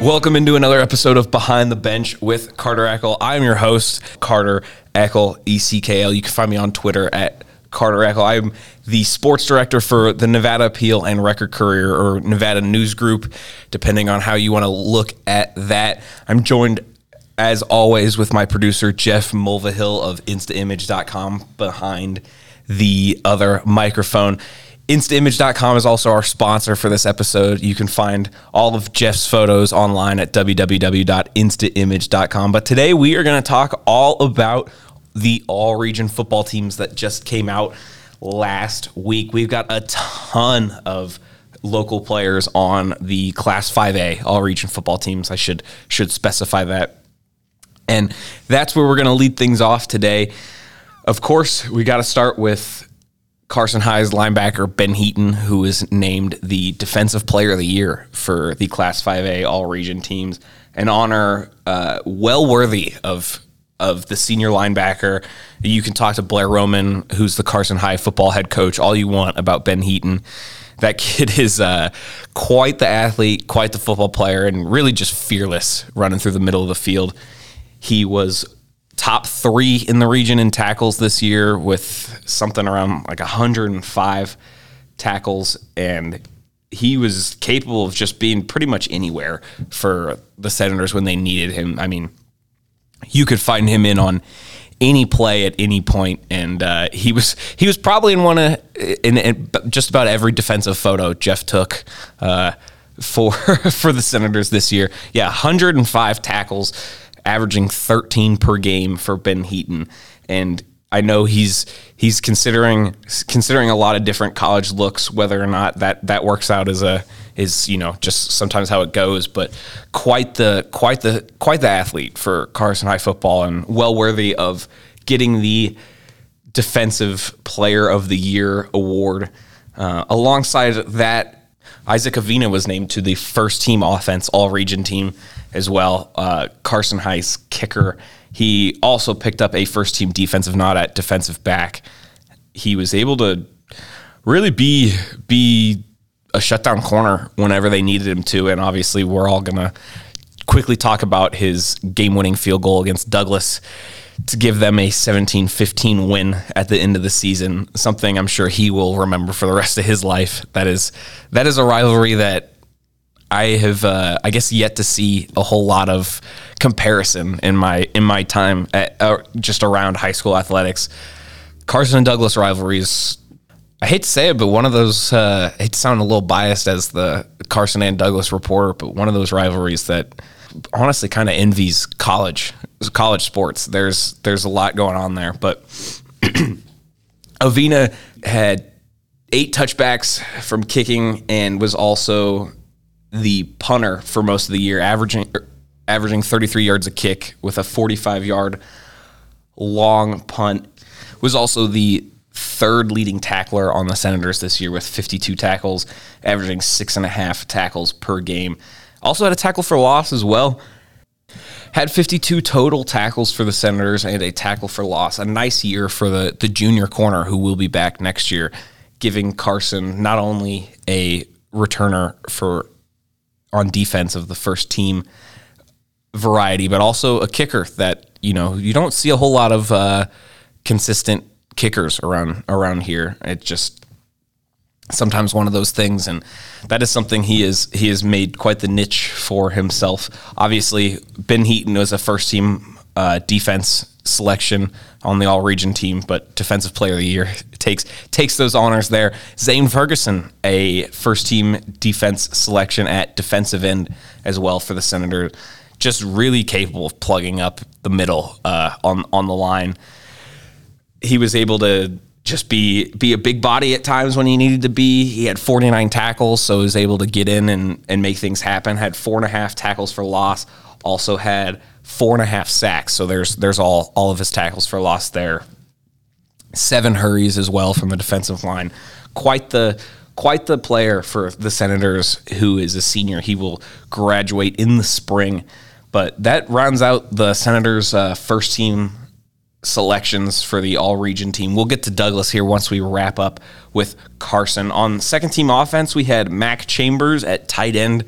Welcome into another episode of Behind the Bench with Carter Eckl. I'm your host, Carter Eckl, ECKL. You can find me on Twitter at Carter Eckl. I'm the sports director for the Nevada Appeal and Record Courier or Nevada News Group, depending on how you want to look at that. I'm joined as always with my producer, Jeff Mulvihill of instaimage.com behind the other microphone. Instaimage.com is also our sponsor for this episode. You can find all of Jeff's photos online at www.instaimage.com. But today we are going to talk all about the all region football teams that just came out last week. We've got a ton of local players on the class 5A all region football teams. I should should specify that. And that's where we're going to lead things off today. Of course, we got to start with Carson High's linebacker Ben Heaton, who is named the Defensive Player of the Year for the Class 5A All Region teams, an honor uh, well worthy of of the senior linebacker. You can talk to Blair Roman, who's the Carson High football head coach, all you want about Ben Heaton. That kid is uh, quite the athlete, quite the football player, and really just fearless running through the middle of the field. He was top three in the region in tackles this year with something around like 105 tackles. And he was capable of just being pretty much anywhere for the Senators when they needed him. I mean, you could find him in on any play at any point, and uh, he was he was probably in one of in, in, just about every defensive photo Jeff took uh, for for the Senators this year. Yeah, 105 tackles averaging 13 per game for Ben Heaton, and I know he's he's considering considering a lot of different college looks, whether or not that that works out as a is you know just sometimes how it goes, but quite the quite the quite the athlete for Carson High football and well worthy of getting the defensive player of the year award. Uh, alongside that, Isaac Avina was named to the first team offense all region team as well. Uh, Carson High's kicker. He also picked up a first team defensive nod at defensive back. He was able to really be be a shutdown corner whenever they needed him to, and obviously we're all gonna quickly talk about his game winning field goal against Douglas to give them a 17-15 win at the end of the season. Something I'm sure he will remember for the rest of his life. That is that is a rivalry that I have, uh, I guess, yet to see a whole lot of comparison in my in my time at, uh, just around high school athletics. Carson and Douglas rivalries. I hate to say it, but one of those. Uh, I hate to sound a little biased as the Carson and Douglas reporter, but one of those rivalries that honestly kind of envies college college sports. There's there's a lot going on there, but Avina had eight touchbacks from kicking and was also the punter for most of the year, averaging er, averaging 33 yards a kick with a 45 yard long punt. Was also the third leading tackler on the Senators this year with 52 tackles, averaging six and a half tackles per game. Also had a tackle for loss as well. Had 52 total tackles for the Senators and a tackle for loss. A nice year for the, the junior corner who will be back next year, giving Carson not only a returner for on defense of the first team variety, but also a kicker that you know you don't see a whole lot of uh, consistent kickers around around here. It just sometimes one of those things, and that is something he is he has made quite the niche for himself. Obviously, Ben Heaton was a first team uh, defense selection on the all region team, but defensive player of the year takes takes those honors there. Zane Ferguson, a first team defense selection at defensive end as well for the Senator, just really capable of plugging up the middle uh, on on the line. He was able to just be be a big body at times when he needed to be. He had 49 tackles, so he was able to get in and, and make things happen. Had four and a half tackles for loss. Also had four and a half sacks. So there's there's all all of his tackles for loss there. Seven hurries as well from the defensive line. Quite the quite the player for the Senators who is a senior. He will graduate in the spring. But that rounds out the Senators' uh, first team selections for the all region team. We'll get to Douglas here once we wrap up with Carson. On second team offense, we had Mac Chambers at tight end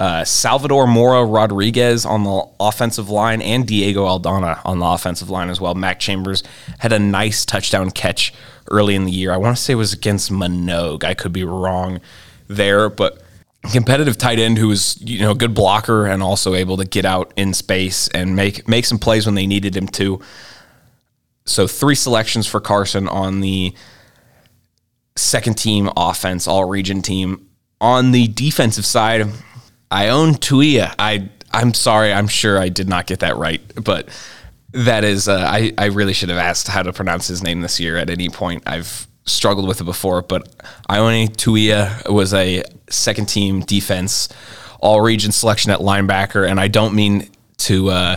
uh, Salvador Mora Rodriguez on the offensive line and Diego Aldana on the offensive line as well. Mac Chambers had a nice touchdown catch early in the year. I want to say it was against Manogue. I could be wrong there, but competitive tight end who was you know a good blocker and also able to get out in space and make make some plays when they needed him to. So three selections for Carson on the second team offense, all region team. On the defensive side, I own Tuia. I I'm sorry, I'm sure I did not get that right, but that is uh, I I really should have asked how to pronounce his name this year at any point. I've struggled with it before, but Ione Tuia was a second team defense all region selection at linebacker, and I don't mean to uh,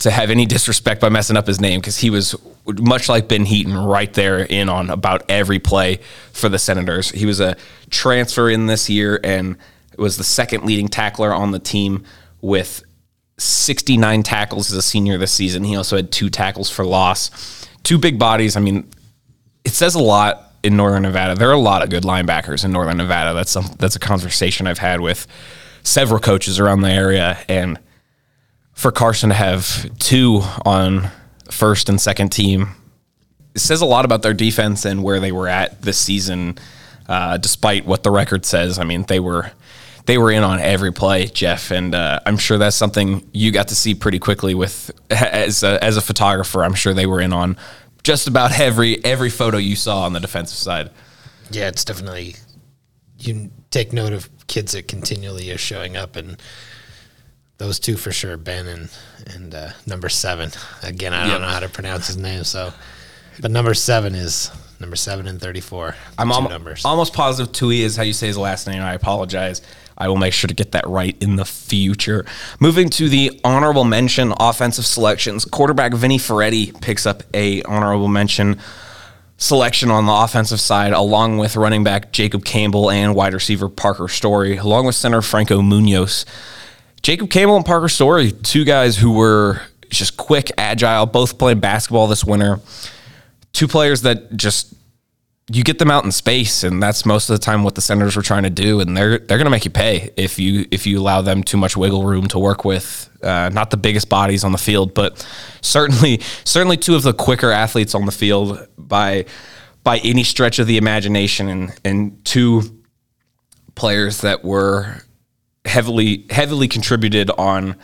to have any disrespect by messing up his name because he was much like Ben Heaton right there in on about every play for the Senators. He was a transfer in this year and was the second leading tackler on the team with 69 tackles as a senior this season. He also had two tackles for loss. Two big bodies. I mean, it says a lot in Northern Nevada. There are a lot of good linebackers in Northern Nevada. That's that's a conversation I've had with several coaches around the area and for Carson to have two on first and second team it says a lot about their defense and where they were at this season uh, despite what the record says. I mean, they were they were in on every play, Jeff, and uh, I'm sure that's something you got to see pretty quickly with as a, as a photographer. I'm sure they were in on just about every every photo you saw on the defensive side. Yeah, it's definitely you take note of kids that continually are showing up, and those two for sure, Ben and and uh, number seven. Again, I don't yep. know how to pronounce his name, so but number seven is number seven and thirty-four. I'm al- almost positive Tui is how you say his last name. I apologize. I will make sure to get that right in the future. Moving to the honorable mention offensive selections, quarterback Vinny Ferretti picks up a honorable mention selection on the offensive side, along with running back Jacob Campbell and wide receiver Parker Story, along with center Franco Munoz. Jacob Campbell and Parker Story, two guys who were just quick, agile, both played basketball this winter. Two players that just you get them out in space, and that's most of the time what the Senators were trying to do, and they're they're going to make you pay if you if you allow them too much wiggle room to work with. Uh, not the biggest bodies on the field, but certainly certainly two of the quicker athletes on the field by by any stretch of the imagination, and and two players that were heavily heavily contributed on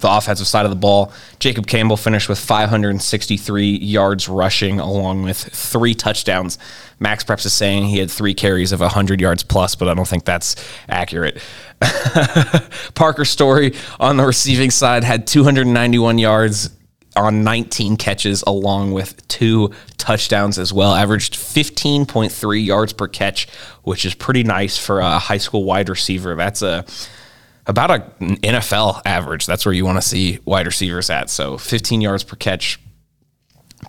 the offensive side of the ball. Jacob Campbell finished with 563 yards rushing, along with three touchdowns. MaxPreps is saying he had three carries of 100 yards plus, but I don't think that's accurate. Parker Story on the receiving side had 291 yards on 19 catches, along with two touchdowns as well. Averaged 15.3 yards per catch, which is pretty nice for a high school wide receiver. That's a about an NFL average. That's where you want to see wide receivers at. So 15 yards per catch,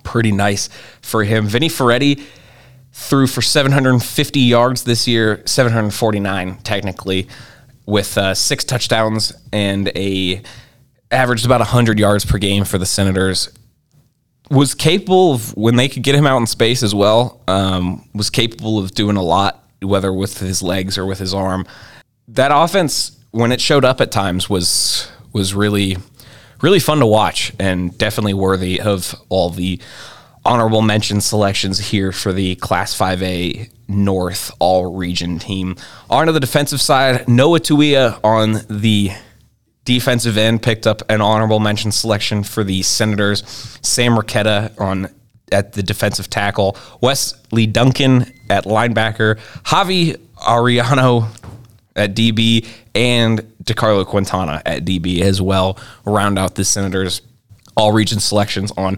pretty nice for him. Vinny Ferretti threw for 750 yards this year, 749 technically, with uh, six touchdowns and a averaged about 100 yards per game for the Senators. Was capable of when they could get him out in space as well. Um, was capable of doing a lot, whether with his legs or with his arm. That offense when it showed up at times was was really really fun to watch and definitely worthy of all the honorable mention selections here for the Class 5A North All Region team. On to the defensive side, Noah Tuia on the defensive end picked up an honorable mention selection for the Senators. Sam Riquetta on at the defensive tackle, Wesley Duncan at linebacker, Javi Ariano at DB, and DeCarlo Quintana at DB as well. Round out the Senators' all region selections on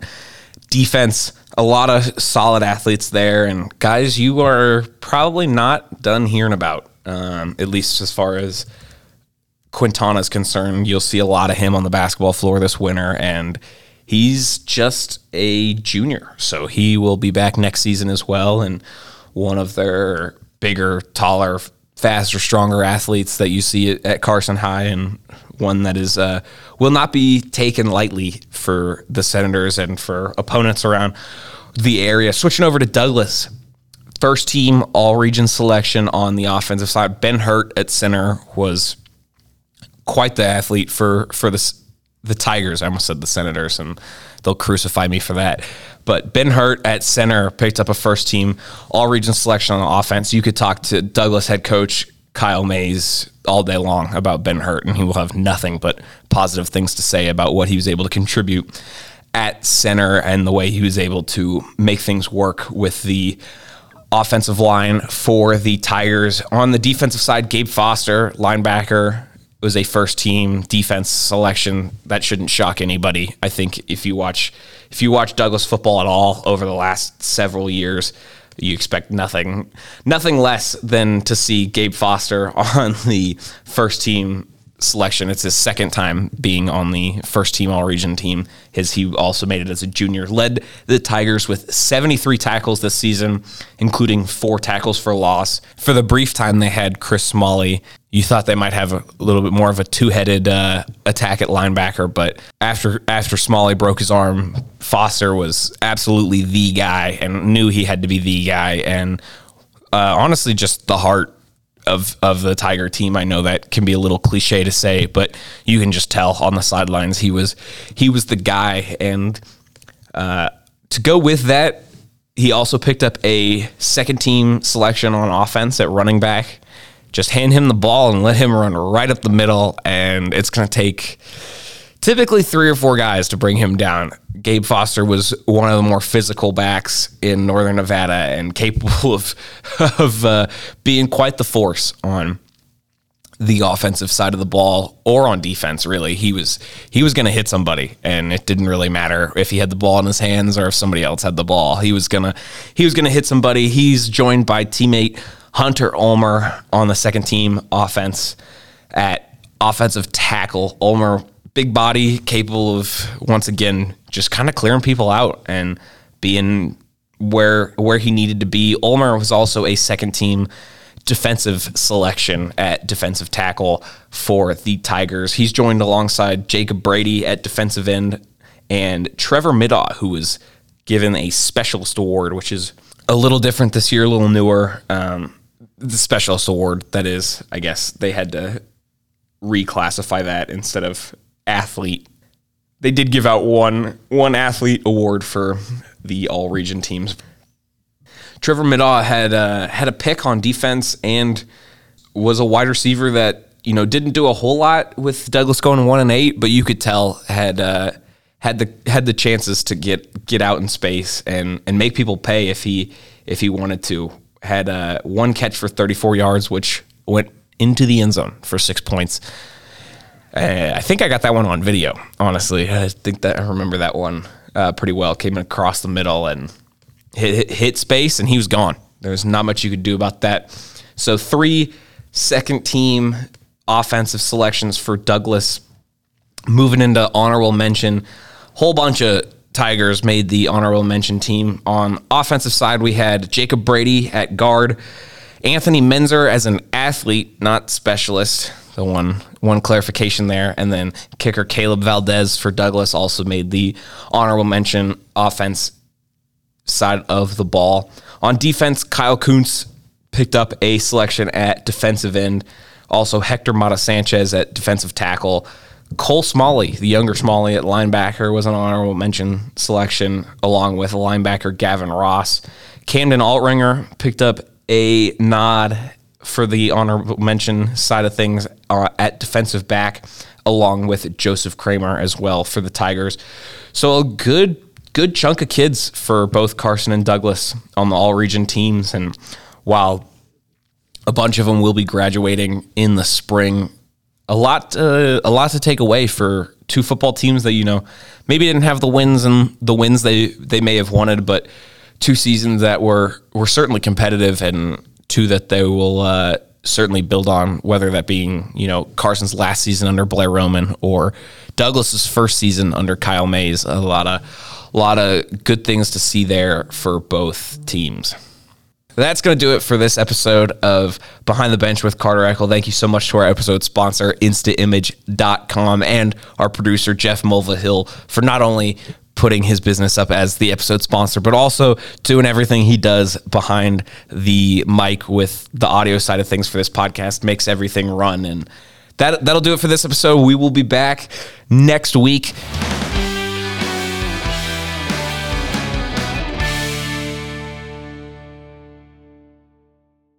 defense. A lot of solid athletes there, and guys, you are probably not done hearing about. Um, at least as far as Quintana is concerned, you'll see a lot of him on the basketball floor this winter, and he's just a junior, so he will be back next season as well. And one of their bigger, taller faster, stronger athletes that you see at Carson High, and one that is uh, will not be taken lightly for the Senators and for opponents around the area. Switching over to Douglas, first team All Region selection on the offensive side. Ben Hurt at center was quite the athlete for for the the Tigers. I almost said the Senators, and they'll crucify me for that. But Ben Hurt at center picked up a first team all region selection on offense. You could talk to Douglas head coach Kyle Mays all day long about Ben Hurt, and he will have nothing but positive things to say about what he was able to contribute at center and the way he was able to make things work with the offensive line for the Tigers. On the defensive side, Gabe Foster, linebacker, was a first team defense selection. That shouldn't shock anybody. I think if you watch if you watch Douglas football at all over the last several years, you expect nothing nothing less than to see Gabe Foster on the first team selection. It's his second time being on the first team all region team. His he also made it as a junior. Led the Tigers with 73 tackles this season, including four tackles for loss. For the brief time they had Chris Smalley, you thought they might have a little bit more of a two-headed uh, attack at linebacker, but after after Smalley broke his arm, Foster was absolutely the guy and knew he had to be the guy and uh, honestly just the heart of of the Tiger team. I know that can be a little cliche to say, but you can just tell on the sidelines he was he was the guy. And uh, to go with that, he also picked up a second team selection on offense at running back. Just hand him the ball and let him run right up the middle, and it's going to take typically three or four guys to bring him down. Gabe Foster was one of the more physical backs in Northern Nevada and capable of of uh, being quite the force on the offensive side of the ball or on defense really. He was he was going to hit somebody and it didn't really matter if he had the ball in his hands or if somebody else had the ball. He was to he was going to hit somebody. He's joined by teammate Hunter Ulmer on the second team offense at offensive tackle Ulmer big body, capable of once again just kind of clearing people out and being where where he needed to be. Ulmer was also a second team defensive selection at defensive tackle for the Tigers. He's joined alongside Jacob Brady at defensive end and Trevor Middaugh, who was given a specialist award, which is a little different this year, a little newer. Um, the specialist award, that is, I guess they had to reclassify that instead of athlete. They did give out one one athlete award for the all region teams. Trevor Middaugh had uh, had a pick on defense and was a wide receiver that you know didn't do a whole lot with Douglas going one and eight, but you could tell had uh, had the had the chances to get get out in space and and make people pay if he if he wanted to. Had uh, one catch for 34 yards, which went into the end zone for six points. Uh, I think I got that one on video. Honestly, I think that I remember that one uh, pretty well. Came across the middle and hit, hit, hit space, and he was gone. There was not much you could do about that. So three second team offensive selections for Douglas. Moving into honorable mention, whole bunch of Tigers made the honorable mention team. On offensive side, we had Jacob Brady at guard, Anthony Menzer as an athlete, not specialist the one one clarification there, and then kicker Caleb Valdez for Douglas also made the honorable mention offense side of the ball. On defense, Kyle Kuntz picked up a selection at defensive end. Also, Hector Mata Sanchez at defensive tackle. Cole Smalley, the younger Smalley at linebacker, was an honorable mention selection, along with linebacker Gavin Ross. Camden Altringer picked up a nod for the honorable mention side of things uh, at defensive back, along with Joseph Kramer as well for the Tigers. So a good good chunk of kids for both Carson and Douglas on the all region teams. And while a bunch of them will be graduating in the spring, a lot uh, a lot to take away for two football teams that you know maybe didn't have the wins and the wins they they may have wanted, but two seasons that were were certainly competitive and two that they will uh, certainly build on, whether that being you know Carson's last season under Blair Roman or Douglas's first season under Kyle Mays. A lot of a lot of good things to see there for both teams. That's going to do it for this episode of Behind the Bench with Carter Eckl. Thank you so much to our episode sponsor, InstaImage.com, and our producer, Jeff Mulvihill, for not only putting his business up as the episode sponsor, but also doing everything he does behind the mic with the audio side of things for this podcast makes everything run. And that that'll do it for this episode. We will be back next week.